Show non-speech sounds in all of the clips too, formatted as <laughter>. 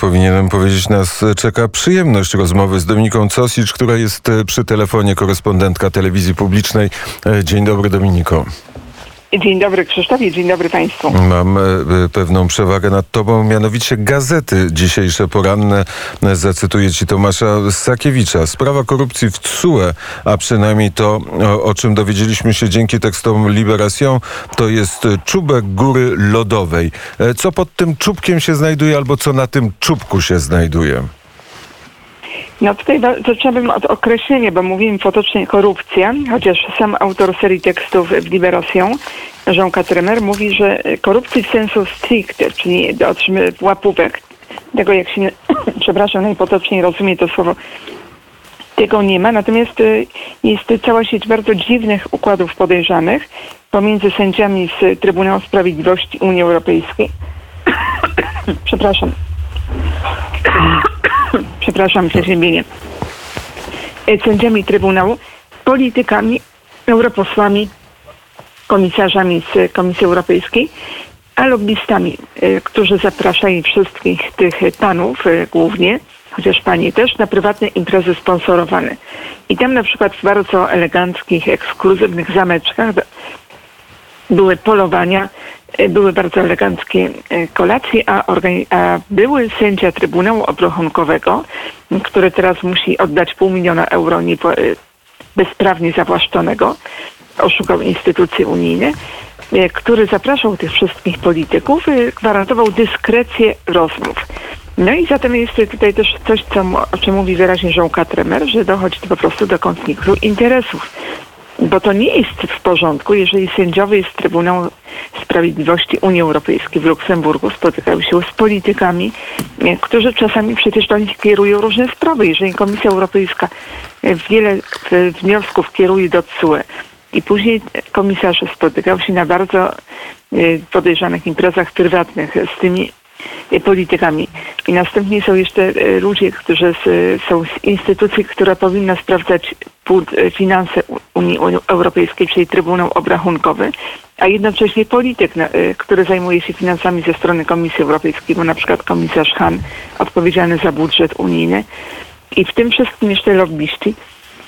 Powinienem powiedzieć, nas czeka przyjemność rozmowy z Dominiką Cosicz, która jest e, przy telefonie, korespondentka telewizji publicznej. E, dzień dobry Dominiko. Dzień dobry Krzysztofie, dzień dobry Państwu. Mam e, pewną przewagę nad Tobą, mianowicie gazety dzisiejsze poranne. Zacytuję Ci Tomasza Sakiewicza. Sprawa korupcji w TSUE, a przynajmniej to, o, czym dowiedzieliśmy się dzięki tekstom Liberation, to jest czubek góry lodowej. E, Co pod tym czubkiem się znajduje, albo co na tym czubku się znajduje? No tutaj zaczęłabym od określenia, bo mówimy potocznie korupcja, chociaż sam autor serii tekstów w Liberation, Jean Katremer, mówi, że korupcji w sensu stricte, czyli do łapówek, tego jak się, <coughs> przepraszam, najpotoczniej rozumie to słowo, tego nie ma, natomiast y, jest cała sieć bardzo dziwnych układów podejrzanych pomiędzy sędziami z Trybunału Sprawiedliwości Unii Europejskiej. <coughs> przepraszam. <coughs> przepraszam, przeziębienie. E, Sędziami Trybunału, politykami, europosłami, komisarzami z Komisji Europejskiej, a lobbystami, e, którzy zapraszali wszystkich tych panów e, głównie, chociaż panie też, na prywatne imprezy sponsorowane. I tam na przykład w bardzo eleganckich, ekskluzywnych zameczkach były polowania, były bardzo eleganckie e, kolacje, a, a były sędzia Trybunału Obrachunkowego, m, który teraz musi oddać pół miliona euro e, bezprawnie zawłaszczonego, oszukał instytucje unijne, e, który zapraszał tych wszystkich polityków, e, gwarantował dyskrecję rozmów. No i zatem jest tutaj też coś, co, o czym mówi wyraźnie Jean Katremer, że dochodzi po prostu do konfliktu interesów. Bo to nie jest w porządku, jeżeli sędziowie z Trybunału Sprawiedliwości Unii Europejskiej w Luksemburgu spotykają się z politykami, e, którzy czasami przecież do nich kierują różne sprawy. Jeżeli Komisja Europejska e, wiele e, wniosków kieruje do TSUE i później komisarze spotykają się na bardzo podejrzanych imprezach prywatnych z tymi politykami. I następnie są jeszcze ludzie, którzy są z instytucji, która powinna sprawdzać finanse U- Unii Europejskiej, czyli Trybunał Obrachunkowy, a jednocześnie polityk, e, który zajmuje się finansami ze strony Komisji Europejskiej, bo na przykład komisarz Han odpowiedzialny za budżet unijny i w tym wszystkim jeszcze lobbyści,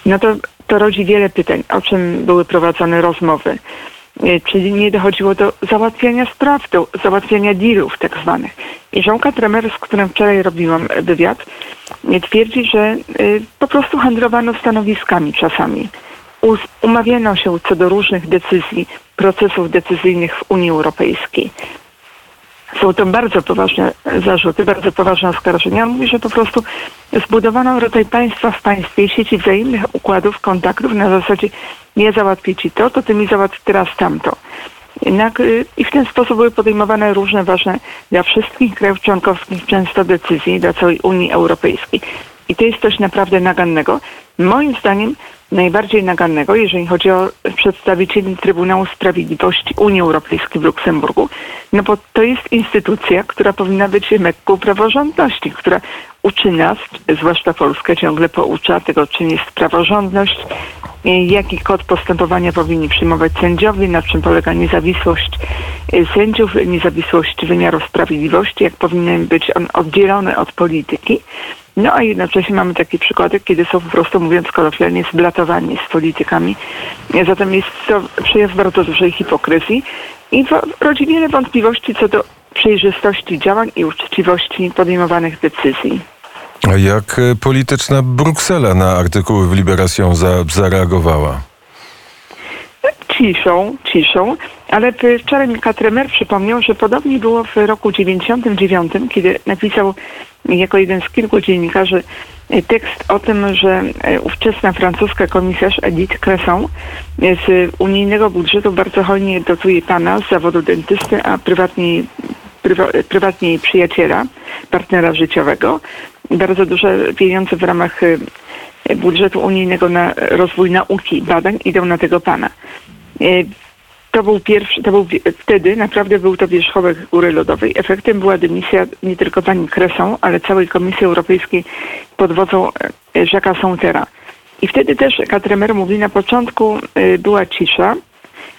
no to, to rodzi wiele pytań, o czym były prowadzone rozmowy. E, Czyli nie dochodziło do załatwiania spraw, do załatwiania dealów tak zwanych. I Żonka Tremer, z którym wczoraj robiłam e, wywiad, e, twierdzi, że e, po prostu handlowano stanowiskami czasami. Umawiano się co do różnych decyzji, procesów decyzyjnych w Unii Europejskiej. Są to bardzo poważne zarzuty, bardzo poważne oskarżenia. On mówi, że po prostu zbudowano rodzaj państwa w państwie, sieci wzajemnych układów, kontaktów na zasadzie nie załatwię ci to, to ty mi załatw teraz tamto. Jednak, y, I w ten sposób były podejmowane różne ważne dla wszystkich krajów członkowskich często decyzje, dla całej Unii Europejskiej. I to jest coś naprawdę nagannego. Moim zdaniem najbardziej nagannego, jeżeli chodzi o przedstawicieli Trybunału Sprawiedliwości Unii Europejskiej w Luksemburgu, no bo to jest instytucja, która powinna być mekką praworządności, która uczy nas, zwłaszcza Polskę ciągle poucza tego, czym jest praworządność, jaki kod postępowania powinni przyjmować sędziowie, na czym polega niezawisłość y, sędziów, niezawisłość wymiaru sprawiedliwości, jak powinien być on oddzielony od polityki. No a jednocześnie mamy takie przykłady, kiedy są po prostu, mówiąc kolokwialnie, zblatowani z politykami. Zatem jest to przejaw bardzo dużej hipokryzji i rodzi wiele wątpliwości co do przejrzystości działań i uczciwości podejmowanych decyzji. Jak e, polityczna Bruksela na artykuły w Liberation za, zareagowała? Ciszą, ciszą, ale wczoraj mi Katremer przypomniał, że podobnie było w roku 99, kiedy napisał jako jeden z kilku dziennikarzy tekst o tym, że e, ówczesna francuska komisarz Edith Cresson e, z unijnego budżetu bardzo hojnie dotuje pana z zawodu dentysty, a prywatnie, prywa, prywatnie jej przyjaciela, partnera życiowego. Bardzo duże pieniądze w ramach e, budżetu unijnego na rozwój nauki i badań idą na tego pana. E, To był pierwszy, to był wtedy naprawdę był to wierzchołek góry lodowej. Efektem była dymisja nie tylko pani Cresson, ale całej Komisji Europejskiej pod wodzą e, Jacques'a Santera. I wtedy też Katremer mówi, na początku była cisza,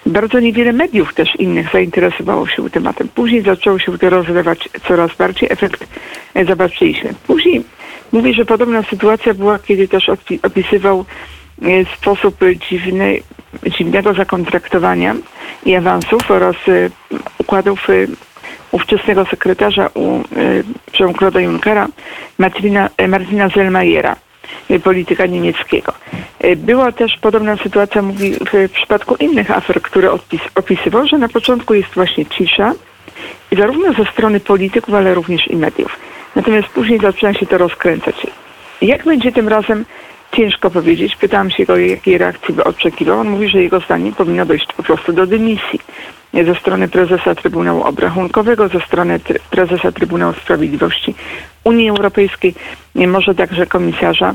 bardzo niewiele mediów też innych zainteresowało się tematem. Później zaczęło się to rozlewać coraz bardziej. Efekt e, zobaczyliśmy. Później mówi, że podobna sytuacja była, kiedy też opisywał e, sposób dziwny, dziwnego zakontraktowania i awansów oraz e, układów ówczesnego sekretarza u Jean-Claude'a Junckera, Martina, Martina Zellmayera, polityka niemieckiego. E, Była też podobna sytuacja, mówi, w przypadku innych afer, które odpis, opisywał, że na początku jest właśnie cisza, zarówno ze strony polityków, ale również i mediów. Natomiast później zaczyna się to rozkręcać. Jak będzie tym razem, ciężko powiedzieć. Pytałam się go, jakiej reakcji by oczekiwał. On mówi, że jego zdaniem powinno dojść po prostu do dymisji ze strony prezesa Trybunału Obrachunkowego, ze strony tr- prezesa Trybunału Sprawiedliwości Unii Europejskiej, może także komisarza.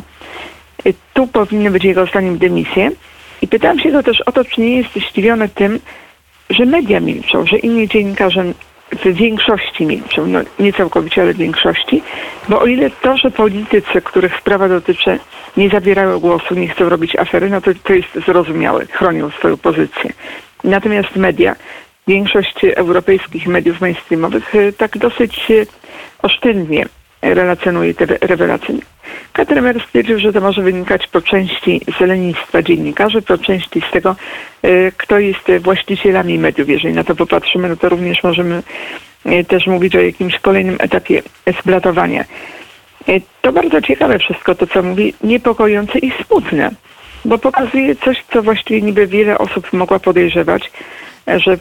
Y, Tu powinny być jego zdaniem dymisje. I pytałam się go też o to, czy nie jest zdziwiony tym, że media milczą, że inni dziennikarze w większości milczą, no nie całkowicie, ale w większości, bo o ile to, że politycy, których sprawa dotyczy, nie zabierają głosu, nie chcą robić afery, no to, to jest zrozumiałe, chronią swoją pozycję. Natomiast media, większość europejskich mediów mainstreamowych y, tak dosyć y, oszczędnie relacjonuje te re- rewelacje. Katremer stwierdził, że to może wynikać po części z lenistwa dziennikarzy, po części z tego, y, kto jest właścicielami mediów. Jeżeli na to popatrzymy, no to również możemy y, też mówić o jakimś kolejnym etapie splatowania. Y, To bardzo ciekawe wszystko to, co mówi, niepokojące i smutne, bo pokazuje coś, co właściwie niby wiele osób mogła podejrzewać, że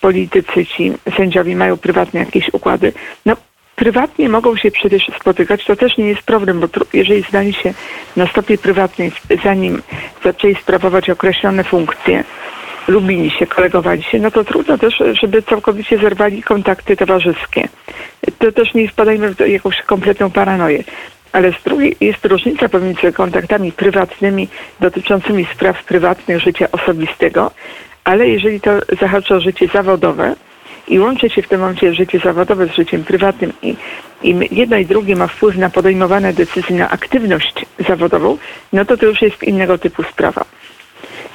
politycy ci sędziowie mają prywatne jakieś układy. No, prywatnie mogą się przecież spotykać, to też nie jest problem, bo jeżeli znali się na stopie prywatnej, zanim zaczęli sprawować określone funkcje, lubili się, kolegowali się, no to trudno też, żeby całkowicie zerwali kontakty towarzyskie. To też nie wpadajmy w jakąś kompletną paranoję. Ale z drugiej jest różnica pomiędzy kontaktami prywatnymi dotyczącymi spraw prywatnych życia osobistego, ale jeżeli to zahacza o życie zawodowe i łączy się w tym momencie życie zawodowe z życiem prywatnym i, i jedno i drugie ma wpływ na podejmowane decyzje, na aktywność zawodową, no to to już jest innego typu sprawa.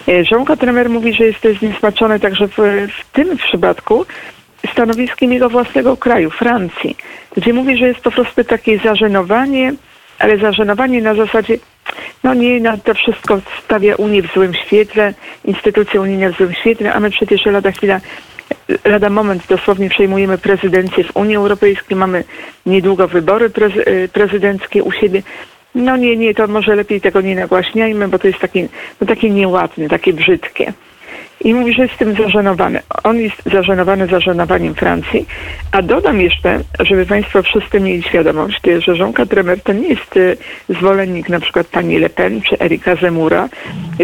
E, Jean Tremer mówi, że jest zniesmaczony także w, w tym przypadku stanowiskiem jego własnego kraju, Francji, gdzie mówi, że jest po prostu takie zażenowanie, ale zażenowanie na zasadzie, no nie, no to wszystko stawia Unię w złym świetle, instytucje unijne w złym świetle, a my przecież lada chwila, lada moment dosłownie przejmujemy prezydencję w Unii Europejskiej, mamy niedługo wybory prezy- prezydenckie u siebie. No nie, nie, to może lepiej tego nie nagłaśniajmy, bo to jest takie, no takie nieładne, takie brzydkie. I mówi, że jest tym zażenowany. On jest zażenowany zażenowaniem Francji. A dodam jeszcze, żeby Państwo wszyscy mieli świadomość, że Jean Tremer to nie jest y, zwolennik na przykład pani Le Pen czy Erika Zemura.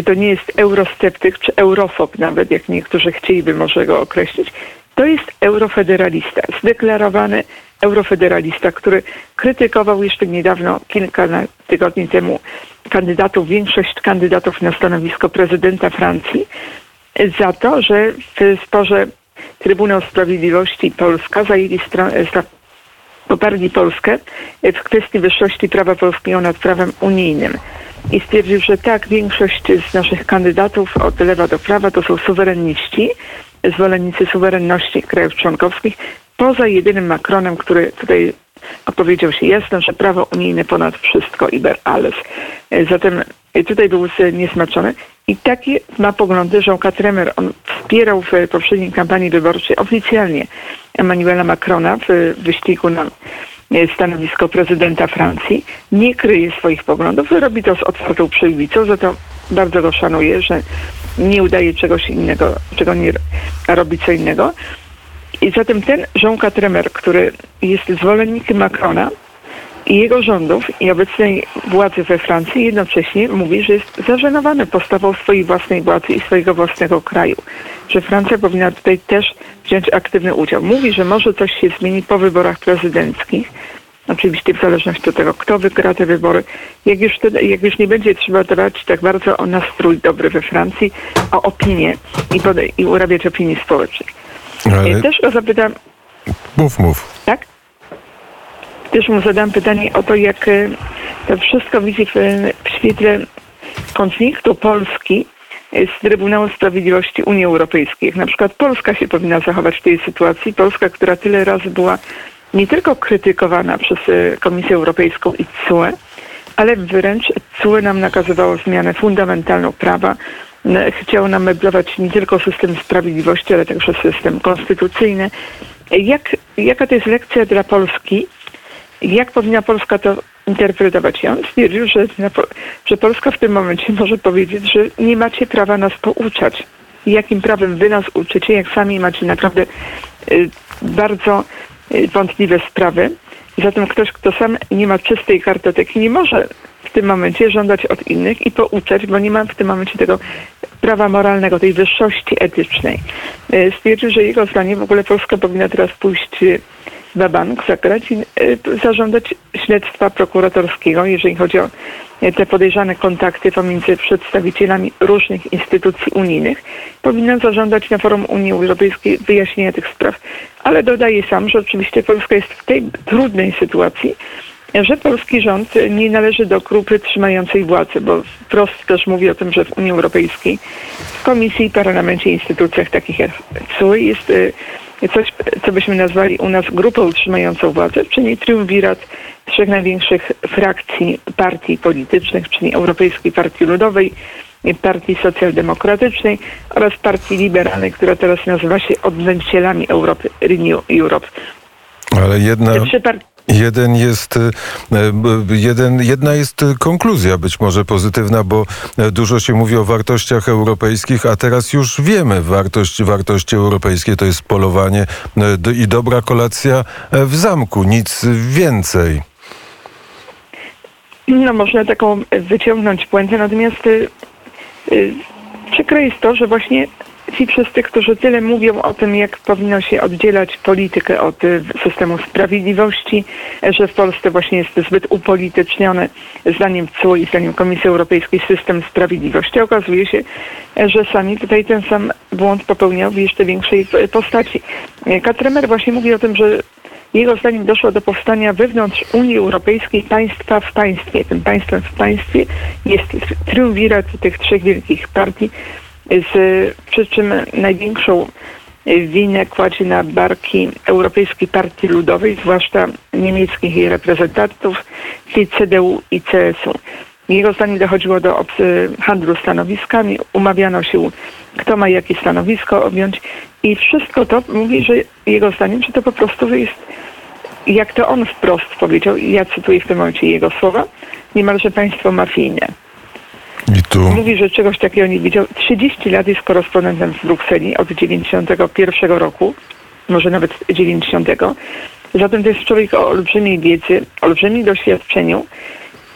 To nie jest eurosceptyk czy eurofob nawet, jak niektórzy chcieliby może go określić. To jest eurofederalista, zdeklarowany eurofederalista, który krytykował jeszcze niedawno, kilka tygodni temu, kandydatów, większość kandydatów na stanowisko prezydenta Francji za to, że w sporze Trybunał Sprawiedliwości i Polska zajęli poparli Polskę w kwestii wyższości prawa polskiego nad prawem unijnym. I stwierdził, że tak, większość z naszych kandydatów od lewa do prawa to są suwerenniści, zwolennicy suwerenności krajów członkowskich, poza jedynym Macronem, który tutaj opowiedział się jasno, że prawo unijne ponad wszystko, iber alles. E, Zatem tutaj był niesmaczony. I takie ma poglądy Jean Tremer. On wspierał w poprzedniej kampanii wyborczej oficjalnie Emmanuela Macrona w wyścigu na e, stanowisko prezydenta Francji. Nie kryje swoich poglądów, robi to z otwartą przyłbicą, za to bardzo go szanuję, że nie udaje czegoś innego, czego nie robi co innego. I zatem ten Jean Tremer, który jest zwolennikiem Macrona i jego rządów i obecnej władzy we Francji, jednocześnie mówi, że jest zażenowany postawą swojej własnej władzy i swojego własnego kraju. Że Francja powinna tutaj też wziąć aktywny udział. Mówi, że może coś się zmieni po wyborach prezydenckich. Oczywiście w zależności od tego, kto wygra te wybory. Jak już, jak już nie będzie trzeba dbać tak bardzo o nastrój dobry we Francji, o opinię i, pode- i urabiać opinii społecznej. Ale E, Też go zapytam, mów, mów. Też mu zadam pytanie o to, jak e, to wszystko widzi w, w świetle konfliktu Polski z Trybunału Sprawiedliwości Unii Europejskiej. Jak na przykład Polska się powinna zachować w tej sytuacji. Polska, która tyle razy była nie tylko krytykowana przez e, Komisję Europejską i CUE, ale wręcz CUE nam nakazywało zmianę fundamentalną prawa. Chciało nam meblować nie tylko system sprawiedliwości, ale także system konstytucyjny. Jak, jaka to jest lekcja dla Polski? Jak powinna Polska to interpretować? Ja on stwierdził, że, że Polska w tym momencie może powiedzieć, że nie macie prawa nas pouczać. Jakim prawem wy nas uczycie, jak sami macie naprawdę y, bardzo y, wątpliwe sprawy. Zatem ktoś, kto sam nie ma czystej kartoteki, nie może w tym momencie żądać od innych i pouczać, bo nie ma w tym momencie tego prawa moralnego, tej wyższości etycznej. Y, Stwierdził, że jego zdaniem w ogóle Polska powinna teraz pójść na bank, zagrać i y, zażądać śledztwa prokuratorskiego, jeżeli chodzi o y, te podejrzane kontakty pomiędzy przedstawicielami różnych instytucji unijnych. Powinna zażądać na forum Unii Europejskiej wyjaśnienia tych spraw. Ale dodaje sam, że oczywiście Polska jest w tej trudnej sytuacji, że polski rząd nie należy do grupy trzymającej władzy, bo wprost też mówi o tym, że w Unii Europejskiej, w Komisji, Parlamencie, instytucjach takich jak CUE jest y, coś, co byśmy nazwali u nas grupą utrzymającą władzę, czyli triumvirat trzech największych frakcji partii politycznych, czyli Europejskiej Partii Ludowej, Partii Socjaldemokratycznej oraz Partii Liberalnej, która teraz nazywa się Odnęcielami Europy, Renew Europe. Ale jedna... Te trzy Jeden jest, e, jeden, jedna jest konkluzja być może pozytywna, bo e, dużo się mówi o wartościach europejskich, a teraz już wiemy, wartość, wartości europejskie to jest polowanie e, i dobra kolacja w zamku, nic więcej. No można taką wyciągnąć puentę, natomiast y, y, przykre jest to, że właśnie ci wszyscy, którzy tyle mówią o tym, jak powinno się oddzielać politykę od y, systemu sprawiedliwości, że w Polsce właśnie jest zbyt upolityczniony, zdaniem CUE i zdaniem Komisji Europejskiej system sprawiedliwości. Okazuje się, że sami tutaj ten sam błąd popełniał w jeszcze większej postaci. Katremer właśnie mówi o tym, że jego zdaniem doszło do powstania wewnątrz Unii Europejskiej państwa w państwie. Tym państwem w państwie jest triumvirat tych trzech wielkich partii, z, przy czym największą winę kładzie na barki Europejskiej Partii Ludowej, zwłaszcza niemieckich jej reprezentantów, czyli CDU i CSU. Jego zdaniem dochodziło do handlu stanowiskami, umawiano się, kto ma jakie stanowisko objąć i wszystko to mówi, że jego zdaniem, że to po prostu jest, jak to on wprost powiedział, ja cytuję w tym momencie jego słowa, niemalże państwo mafijne. I tu Mówi, że czegoś takiego nie widział. 30 lat jest korespondentem w Brukseli od 91 roku, może nawet 90. Zatem to jest człowiek o olbrzymiej wiedzy, olbrzymim doświadczeniu.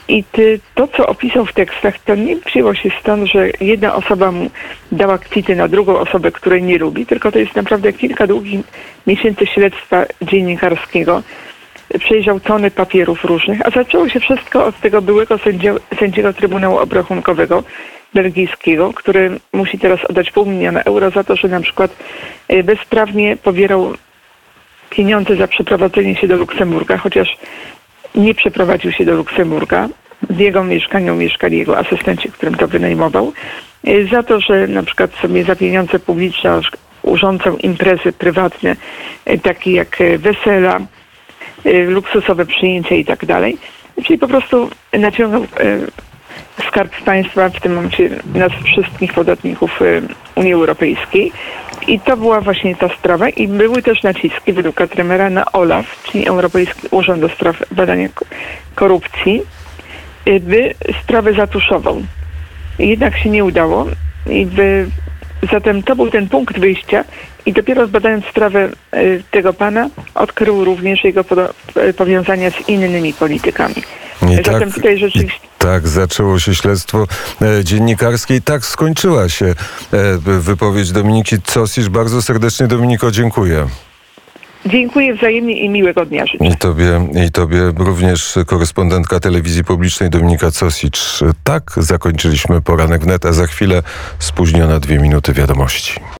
I ty, to, co opisał w tekstach, to nie wzięło się stąd, że jedna osoba mu dała kwity na drugą osobę, której nie lubi, tylko to jest naprawdę kilka długich miesięcy śledztwa dziennikarskiego. Przejrzał tony papierów różnych, a zaczęło się wszystko od tego byłego sędzio, sędziego Trybunału Obrachunkowego belgijskiego, który musi teraz oddać pół miliona euro za to, że na przykład e, bezprawnie pobierał pieniądze za przeprowadzenie się do Luksemburga, chociaż nie przeprowadził się do Luksemburga. W jego mieszkaniu mieszkali jego asystenci, którym to wynajmował. Y, Za to, że na przykład sobie za pieniądze publiczne urządzał imprezy prywatne, y, takie jak y, wesela, y, luksusowe przyjęcia i tak dalej. Czyli po prostu naciągał y, skarb państwa, w tym momencie nas wszystkich podatników y, Unii Europejskiej. I to była właśnie ta sprawa. I były też naciski według Katremera na OLAF, czyli Europejski Urząd do Spraw Badania Ko- Korupcji, y, by sprawę zatuszował. Jednak się nie udało. I by, zatem to był ten punkt wyjścia i dopiero zbadając sprawę y, tego pana, odkrył również jego y, powiązania z innymi politykami. I Zatem tak, tutaj rzeczywiście tak zaczęło się śledztwo e, dziennikarskie i tak skończyła się e, wypowiedź Dominiki Cosisz. Bardzo serdecznie Dominiko dziękuję. Dziękuję wzajemnie i miłego dnia życzę. I tobie, I tobie również korespondentka telewizji publicznej Dominika Cosicz. Tak zakończyliśmy poranek wnet, a za chwilę spóźniona dwie minuty wiadomości.